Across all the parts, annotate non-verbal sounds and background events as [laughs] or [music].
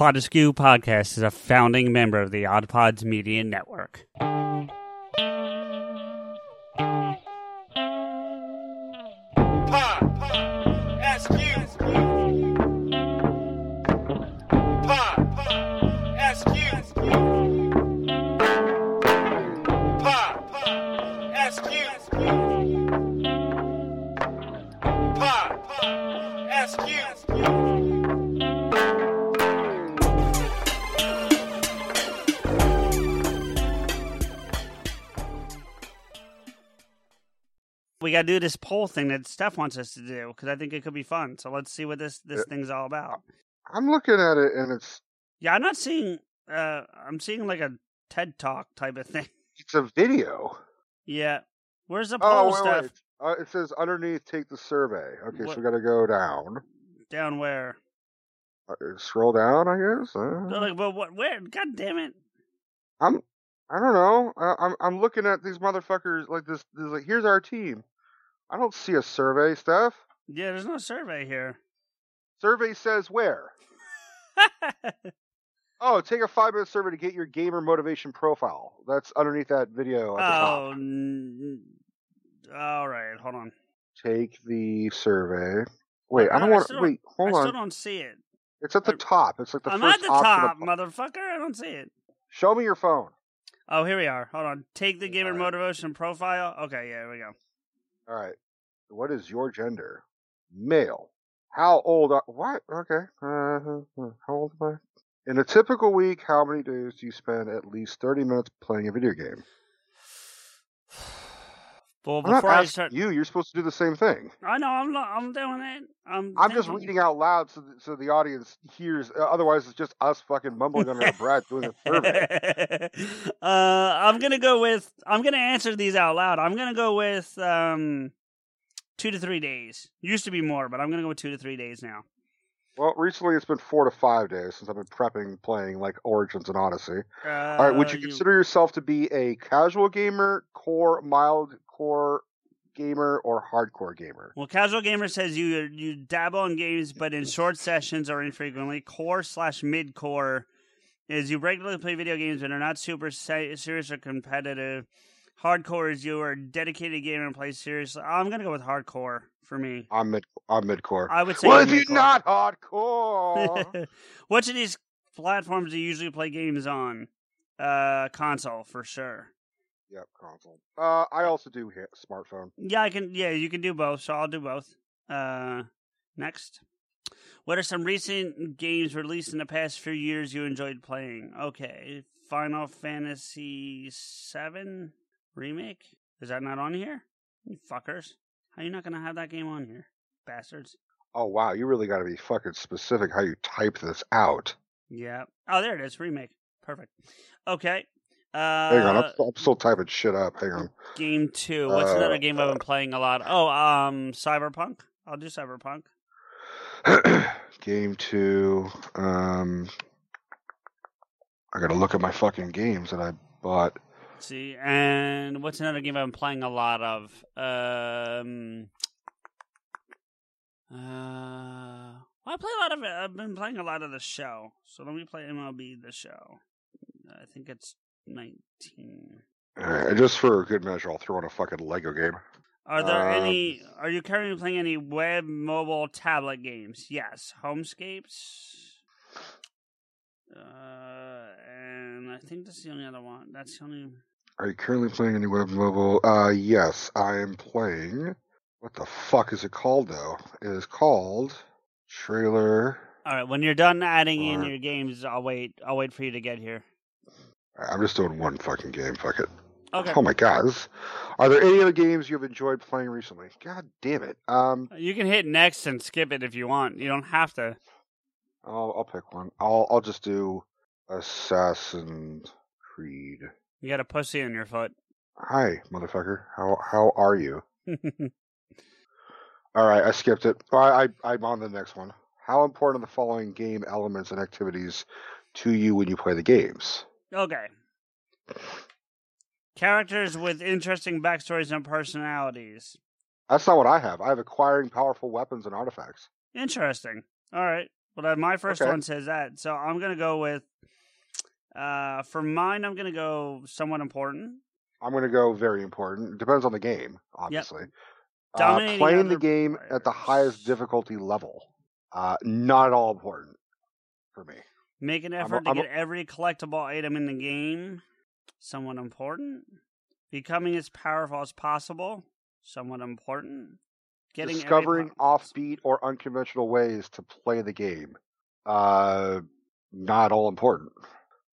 Pod Askew Podcast is a founding member of the Odd Pods Media Network. We got to do this poll thing that Steph wants us to do because I think it could be fun. So let's see what this this thing's all about. I'm looking at it and it's Yeah, I'm not seeing. Uh, I'm seeing like a TED Talk type of thing. [laughs] it's a video. Yeah, where's the poll, Oh wait, Steph? wait. Uh, it says underneath, take the survey. Okay, What- so we got to go down. Down where? Uh, scroll down, I guess. Uh, like, well, what? Where? God damn it! I'm. I don't know. I, I'm. I'm looking at these motherfuckers like this. this like, here's our team. I don't see a survey, Steph. Yeah, there's no survey here. Survey says where? [laughs] Oh, take a five minute survey to get your gamer motivation profile. That's underneath that video at the top. oh, n- all right. Hold on. Take the survey. Wait, I I- don't want. to. Wait, hold on. I still don't see it. It's at the I'm- top. It's like the I'm first at the top, motherfucker. I don't see it. Show me your phone. Oh, here we are. Hold on. Take the gamer right. motivation profile. Okay, yeah, here we go. All right. What is your gender? Male. How old are what? Okay. Uh, how old am I? In a typical week, how many days do you spend at least 30 minutes playing a video game? Well, I'm not asking start, you. You're supposed to do the same thing. I know I'm not, I'm doing it. I'm, I'm just reading out loud so, that, so the audience hears. Uh, otherwise, it's just us fucking mumbling under our breath doing a survey. [laughs] uh, I'm gonna go with. I'm gonna answer these out loud. I'm gonna go with um, two to three days. Used to be more, but I'm gonna go with two to three days now. Well, recently it's been four to five days since I've been prepping playing like Origins and Odyssey. Uh, All right, would you consider yourself to be a casual gamer, core, mild core gamer, or hardcore gamer? Well, casual gamer says you you dabble in games, but in short sessions or infrequently. Core slash mid core is you regularly play video games but are not super se- serious or competitive. Hardcore is you are dedicated gamer and play seriously. I'm gonna go with hardcore for me. I'm mid. I'm midcore. I would say. Well, you're if you're not [laughs] hardcore, Which of these platforms do you usually play games on? Uh, console for sure. yep, console. Uh, I also do hit smartphone. Yeah, I can. Yeah, you can do both. So I'll do both. Uh, next, what are some recent games released in the past few years you enjoyed playing? Okay, Final Fantasy VII remake. Is that not on here? You fuckers! How you not gonna have that game on here, bastards? Oh wow, you really got to be fucking specific how you type this out. Yeah. Oh, there it is. Remake. Perfect. Okay. Uh, Hang on, I'm, I'm still typing shit up. Hang on. game two. What's Uh, another game I've been playing a lot? Oh, um, Cyberpunk. I'll do Cyberpunk. [clears throat] Game two. Um, I gotta look at my fucking games that I bought. See, and what's another game I've been playing a lot of? Um, uh, well, I play a lot of it. I've been playing a lot of the show. So let me play MLB the show. I think it's nineteen. Alright, just for good measure, I'll throw in a fucking Lego game. Are there Um, any? Are you currently playing any web, mobile, tablet games? Yes, Homescapes. Uh, and I think that's the only other one. That's the only. Are you currently playing any web mobile? Uh, yes, I am playing. What the fuck is it called though? It is called Trailer. All right, when you're done adding in your games, I'll wait. I'll wait for you to get here. I'm just doing one fucking game. Fuck it. Okay. Oh my god. Are there any other games you've enjoyed playing recently? God damn it. Um, You can hit next and skip it if you want. You don't have to. I'll I'll pick one. I'll I'll just do Assassin's Creed. You got a pussy in your foot. Hi, motherfucker. How how are you? All right, I skipped it. I, I I'm on the next one. How important are the following game elements and activities to you when you play the games? okay. Characters with interesting backstories and personalities. That's not what I have. I have acquiring powerful weapons and artifacts. Interesting. All right. Uh, my first Okay. one says that, so I'm gonna go with. Uh, for mine, I'm gonna go somewhat important. I'm going to go very important. Depends on the game, obviously. Uh, playing the game at the highest difficulty level, uh, not at all important for me. Make an I'm a- effort to I'm a- get every collectible item in the game. Somewhat important. Becoming as powerful as possible. Somewhat important. Getting Discovering offbeat or unconventional ways to play the game, uh, not all important.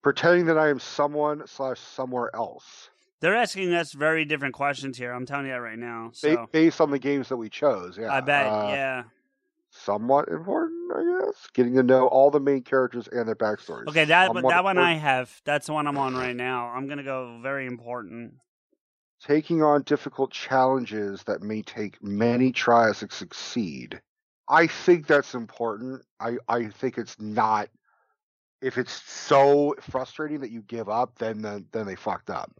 Pretending that I am someone slash somewhere else, They're asking us very different questions here. I'm telling you that right now. ba- So based on the games that we chose. Yeah, I bet. uh, yeah. somewhat important, I guess. Getting to know all the main characters and their backstories. Okay, that that one I have. That's the one I'm on right now. I'm gonna go very important. taking on difficult challenges that may take many tries to succeed. I think that's important. I, I think it's not if it's so frustrating that you give up, then the, then they fucked up.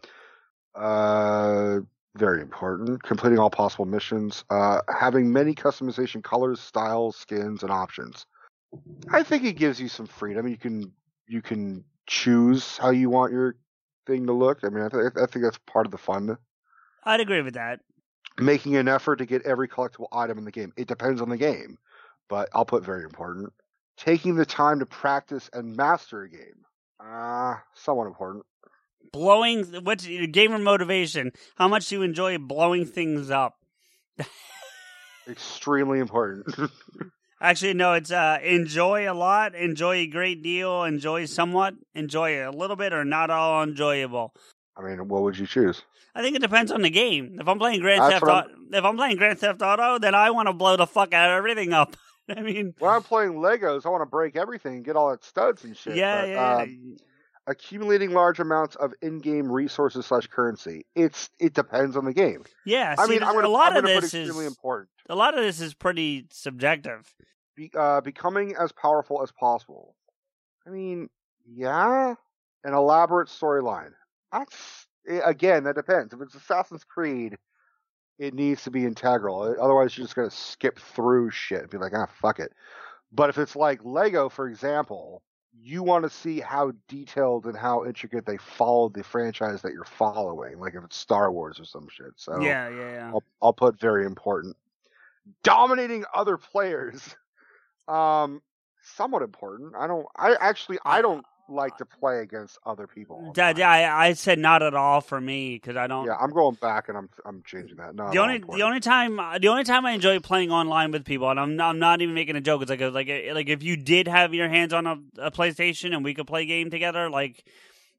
Uh very important. Completing all possible missions. Uh having many customization colors, styles, skins, and options. I think it gives you some freedom. You can you can choose how you want your thing to look. I mean, I, th- I think that's part of the fun I'd agree with that. making an effort to get every collectible item in the game. It depends on the game, but I'll put very important. Taking the time to practice and master a game. Ah, uh, somewhat important. Blowing. What's your gamer motivation? How much do you enjoy blowing things up? Extremely important. [laughs] Actually, no. It's uh, enjoy a lot, enjoy a great deal, enjoy somewhat, enjoy a little bit, or not all enjoyable. I mean, what would you choose? I think it depends on the game. If I'm playing Grand That's Theft what Auto, if I'm playing Grand Theft Auto, then I want to blow the fuck out of everything up. [laughs] I mean, When I'm playing Legos, I want to break everything and get all its studs and shit. yeah, but, yeah. um, accumulating large amounts of in-game resources slash currency. It's it depends on the game. yeah. I mean, I'm a gonna, lot I'm of this is extremely important. a lot of this is pretty subjective. be, uh, becoming as powerful as possible. I mean, yeah, an elaborate storyline. That's eh, again, that depends. If it's Assassin's Creed, it needs to be integral. Otherwise, you're just gonna skip through shit and be like, ah, fuck it. But if it's like Lego, for example, you want to see how detailed and how intricate they followed the franchise that you're following. Like if it's Star Wars or some shit. So yeah, yeah, yeah. I'll, I'll put very important. Dominating other players, um, somewhat important. I don't. I actually I don't like to play against other people. Yeah, yeah, I, I said not at all for me because I don't. Yeah, I'm going back and I'm I'm changing that. No, the only the only time the only time I enjoy playing online with people, and I'm not, I'm not even making a joke. It's like a, like a, like if you did have your hands on a, a PlayStation and we could play a game together, like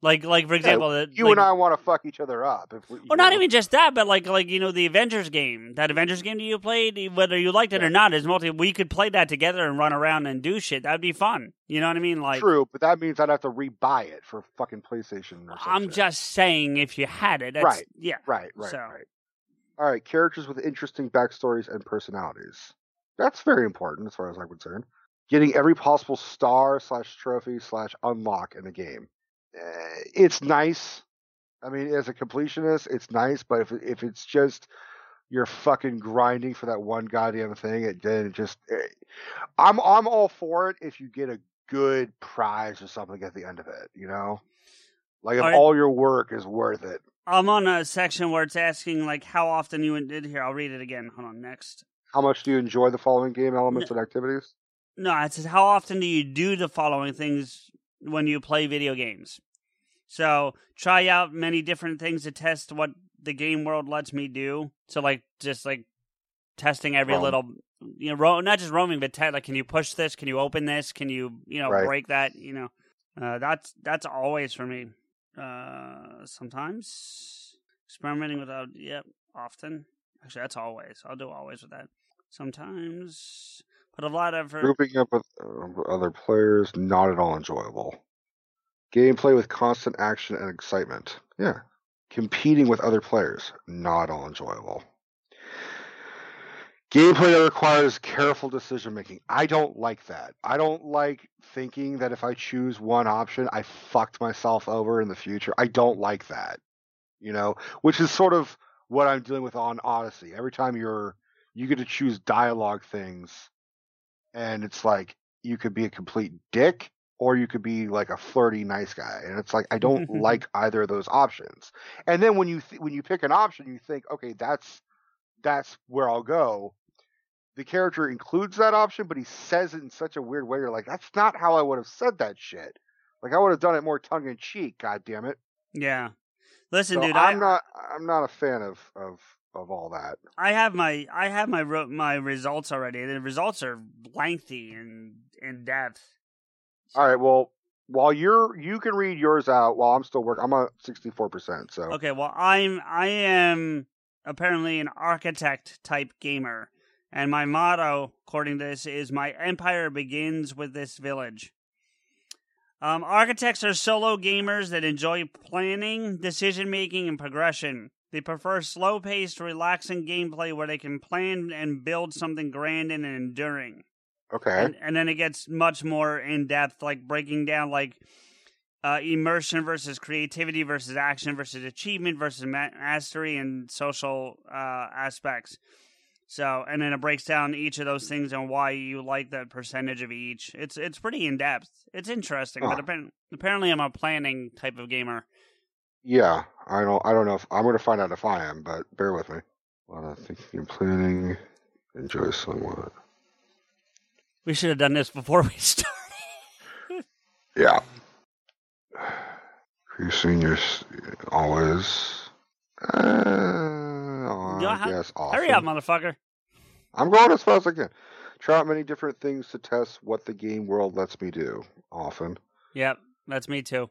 like like for example, the- you like, and I want to fuck each other up. If we, Well, not even just that, but like like you know the Avengers game, that Avengers game that you played, whether you liked it Yeah. or not, is multi. We could play that together and run around and do shit. That'd be fun. You know what I mean? Like, True, but that means I'd have to rebuy it for fucking PlayStation or something. I'm just saying, if you had it, that's, Right. Yeah, right, right, so- right. All right, characters with interesting backstories and personalities. That's very important as far as I'm concerned. Getting every possible star slash trophy slash unlock in the game. Eh, It's nice. I mean, as a completionist, it's nice. But if if it's just you're fucking grinding for that one goddamn thing, it then it just. eh, I'm I'm all for it if you get a good prize or something at the end of it. You know, like if All right. all your work is worth it. I'm on a section where it's asking like how often you did here. I'll read it again. Hold on, next. How much do you enjoy the following game elements and activities? No, it says how often do you do the following things when you play video games? So try out many different things to test what the game world lets me do. So like just like testing every Roam. little, you know, ro- not just roaming, but te- like can you push this? Can you open this? Can you you know Right. break that? You know, uh, that's that's always for me. Uh, sometimes experimenting without. Yep, often. Actually, that's always. I'll do always with that. Sometimes put a lot of effort. Grouping up with uh, other players, not at all enjoyable. Gameplay with constant action and excitement. Yeah. Competing with other players, not at all enjoyable. Gameplay that requires careful decision making. I don't like that. I don't like thinking that if I choose one option, I fucked myself over in the future. I don't like that. You know, which is sort of what I'm dealing with on Odyssey. Every time you're you get to choose dialogue things and it's like you could be a complete dick or you could be like a flirty nice guy and it's like i don't [laughs] like either of those options. And then when you th- when you pick an option you think okay that's that's where i'll go. The character includes that option but he says it in such a weird way you're like that's not how i would have said that shit. Like i would have done it more tongue in cheek god damn it Yeah. Listen, so dude, i'm I, not i'm not a fan of of of all that I have my I have my my results already. The results are lengthy and in depth. all right well while you're you can read yours out while i'm still working i'm at 64% so Okay, well, I'm I am apparently an architect type gamer, and my motto, according to this, is "My empire begins with this village." Um, architects are solo gamers that enjoy planning, decision making, and progression. They prefer slow paced, relaxing gameplay where they can plan and build something grand and enduring. okay and, and then it gets much more in depth, like breaking down like uh, immersion versus creativity versus action versus achievement versus ma- mastery and social uh, aspects. So, and then it breaks down each of those things and why you like that percentage of each. It's it's pretty in depth. It's interesting, but apparently, apparently I'm a planning type of gamer. Yeah, I don't. I don't know if I'm going to find out if I am, but bear with me. A lot of thinking and planning. Enjoy somewhat. We should have done this before [laughs] we started. Yeah. Increasing your s- always. Uh, oh, Yeah, I hu- guess Hurry up, motherfucker! I'm going as fast as I can. Try out many different things to test what the game world lets me do. Often. Yep, that's me too.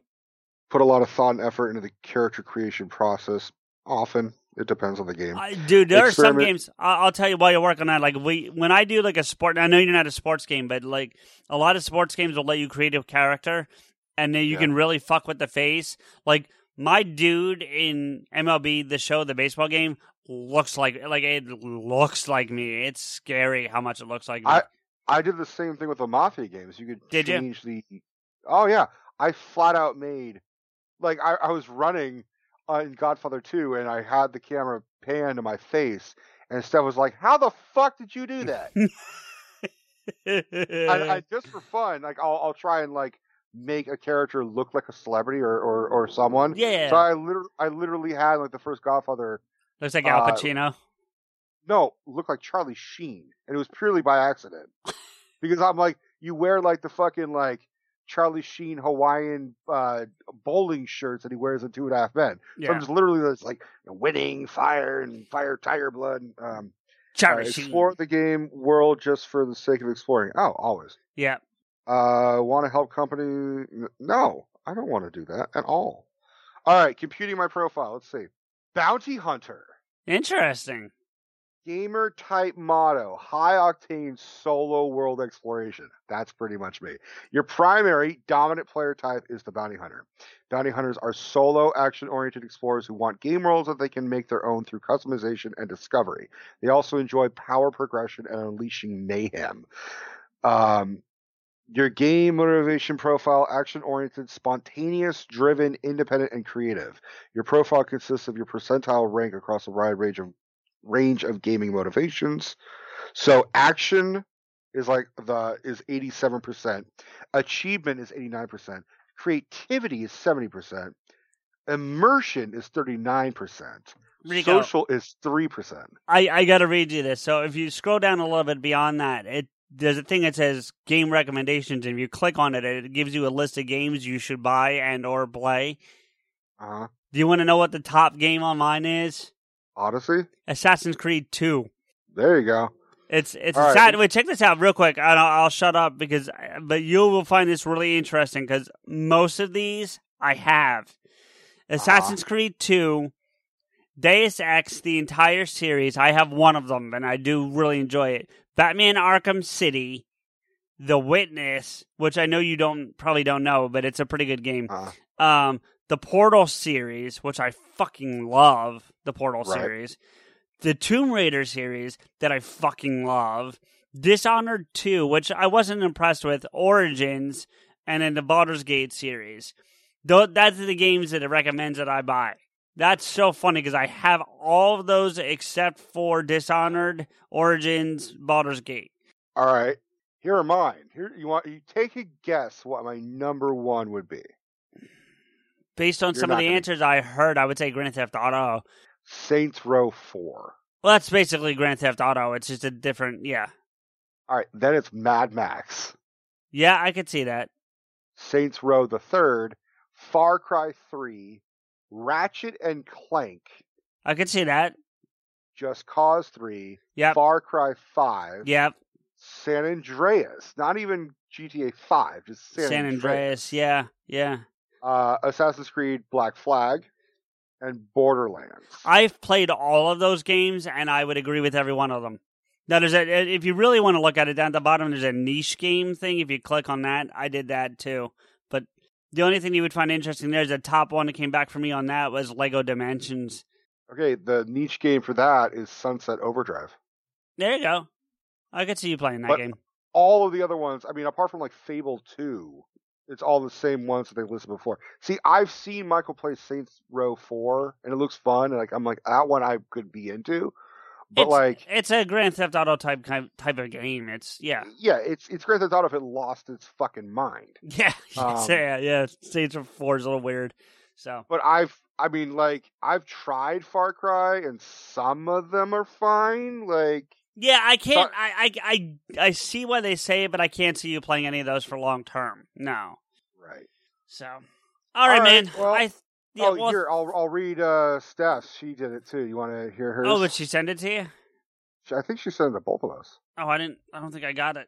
Put a lot of thought and effort into the character creation process. Often. It depends on the game. I, dude, there are some games. I'll, I'll tell you while you're working on. it, Like we, when I do like a sport, I know you're not a sports game, but like a lot of sports games will let you create a character, and then you Yeah. can really fuck with the face. Like my dude in MLB, the show, the baseball game, looks like like it looks like me. It's scary how much it looks like me. I- I did the same thing with the Mafia games. You could Did you? change the. Oh yeah, I flat out made like I, I was running uh, in Godfather 2 and I had the camera pan to my face and Steph was like, "How the fuck did you do that?" I, I just for [laughs] fun, like I'll I'll try and like make a character look like a celebrity or or, or someone. yeah, So I literally I literally had like the first Godfather. looks like Al uh, Pacino. No, look like Charlie Sheen, and it was purely by accident because I'm like, you wear like the fucking like Charlie Sheen Hawaiian uh, bowling shirts that he wears in Two and a Half Men. So Yeah, I'm just literally just like winning, fire, and fire, tiger blood. Um, uh, Charlie Sheen. explore the game world just for the sake of exploring. Oh, always. Yeah, Uh, want to help company? No, I don't want to do that at all. All right, computing my profile. Let's see. Bounty Hunter. interesting. Gamer type motto, high octane solo world exploration. That's pretty much me. Your primary dominant player type is the bounty hunter. Bounty hunters are solo action oriented explorers who want game worlds that they can make their own through customization and discovery. They also enjoy power progression and unleashing mayhem. Um, your game motivation profile action oriented, spontaneous, driven, independent, and creative. Your profile consists of your percentile rank across a wide range of range of gaming motivations. So action is like the is 87%, achievement is 89%, creativity is 70%, immersion is 39%, Rico, social is 3%. I, I got to read you this. So if you scroll down a little bit beyond that, it there's a thing that says game recommendations, and if you click on it, it gives you a list of games you should buy and or play. Uh-huh. Do you want to know what the top game on mine is? Odyssey? Assassin's Creed Two. There you go. It's it's All right. Wait, check this out real quick, and I'll, I'll shut up because but you will find this really interesting because most of these I have. Assassin's Creed Two, Deus Ex, the entire series. I have one of them, and I do really enjoy it. Batman: Arkham City, The Witness, which I know you don't probably don't know, but it's a pretty good game. Uh, Um, the Portal series, which I fucking love, the Portal Right. series. The Tomb Raider series that I fucking love. Dishonored 2, which I wasn't impressed with. Origins, and then the Baldur's Gate series. Tho- that's the games that it recommends that I buy. That's so funny because I have all of those except for Dishonored, Origins, Baldur's Gate. all right. Here are mine. Here you want you take a guess what my number one would be. Based on You're some of the gonna- answers I heard, I would say Grand Theft Auto. Saints Row Four. Well, that's basically Grand Theft Auto. It's just a different, yeah, All right, then it's Mad Max, yeah. I could see that. Saints Row the Third, Far Cry Three, Ratchet and Clank, I could see that. Just Cause Three, Yep. Far Cry Five, Yep. San Andreas, not even GTA Five, just San, San, Andreas. Yeah. Yeah. Uh, Assassin's Creed Black Flag, and Borderlands. I've played all of those games, and I would agree with every one of them. Now, there's a if you really want to look at it down at the bottom, there's a niche game thing. If you click on that, I did that too. But the only thing you would find interesting there is the top one that came back for me on that was Lego Dimensions. Okay, the niche game for that is Sunset Overdrive. There you go. I could see you playing that But- game. All of the other ones, I mean, apart from like Fable 2, it's all the same ones that they listed before. See, I've seen Michael play Saints Row 4, and it looks fun. And like, I'm like, that one I could be into. But it's, like, it's a Grand Theft Auto type type of game. It's yeah, yeah, it's it's Grand Theft Auto if it lost its fucking mind. [laughs] yeah, Um, yeah, yeah. Row Four is a little weird. So But I've, I mean, like, I've tried Far Cry, and some of them are fine. Like, yeah, I can't. I, I I I see why they say it, but I can't see you playing any of those for long term. No. right. So, all right, All right, man. well- I th- yeah, oh, well, here, I'll I'll read uh, Steph's. She did it too. You want to hear her? oh, did she send it to you. She- I think she sent it to both of us. Oh, I didn't. I don't think I got it.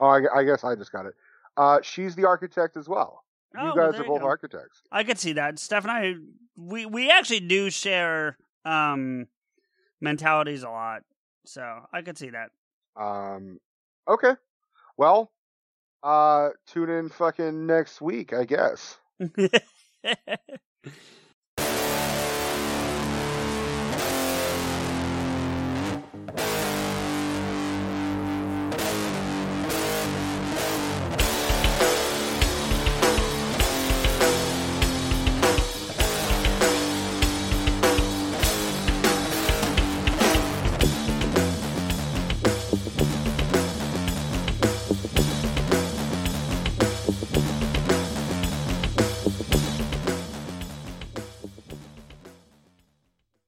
Oh, I, I guess I just got it. Uh, she's the architect as well. Oh, you guys there are both architects. I could see that. Steph and I, we we actually do share um mentalities a lot, so I could see that. Um, okay. Well, uh, tune in fucking next week, I guess. [laughs] [laughs]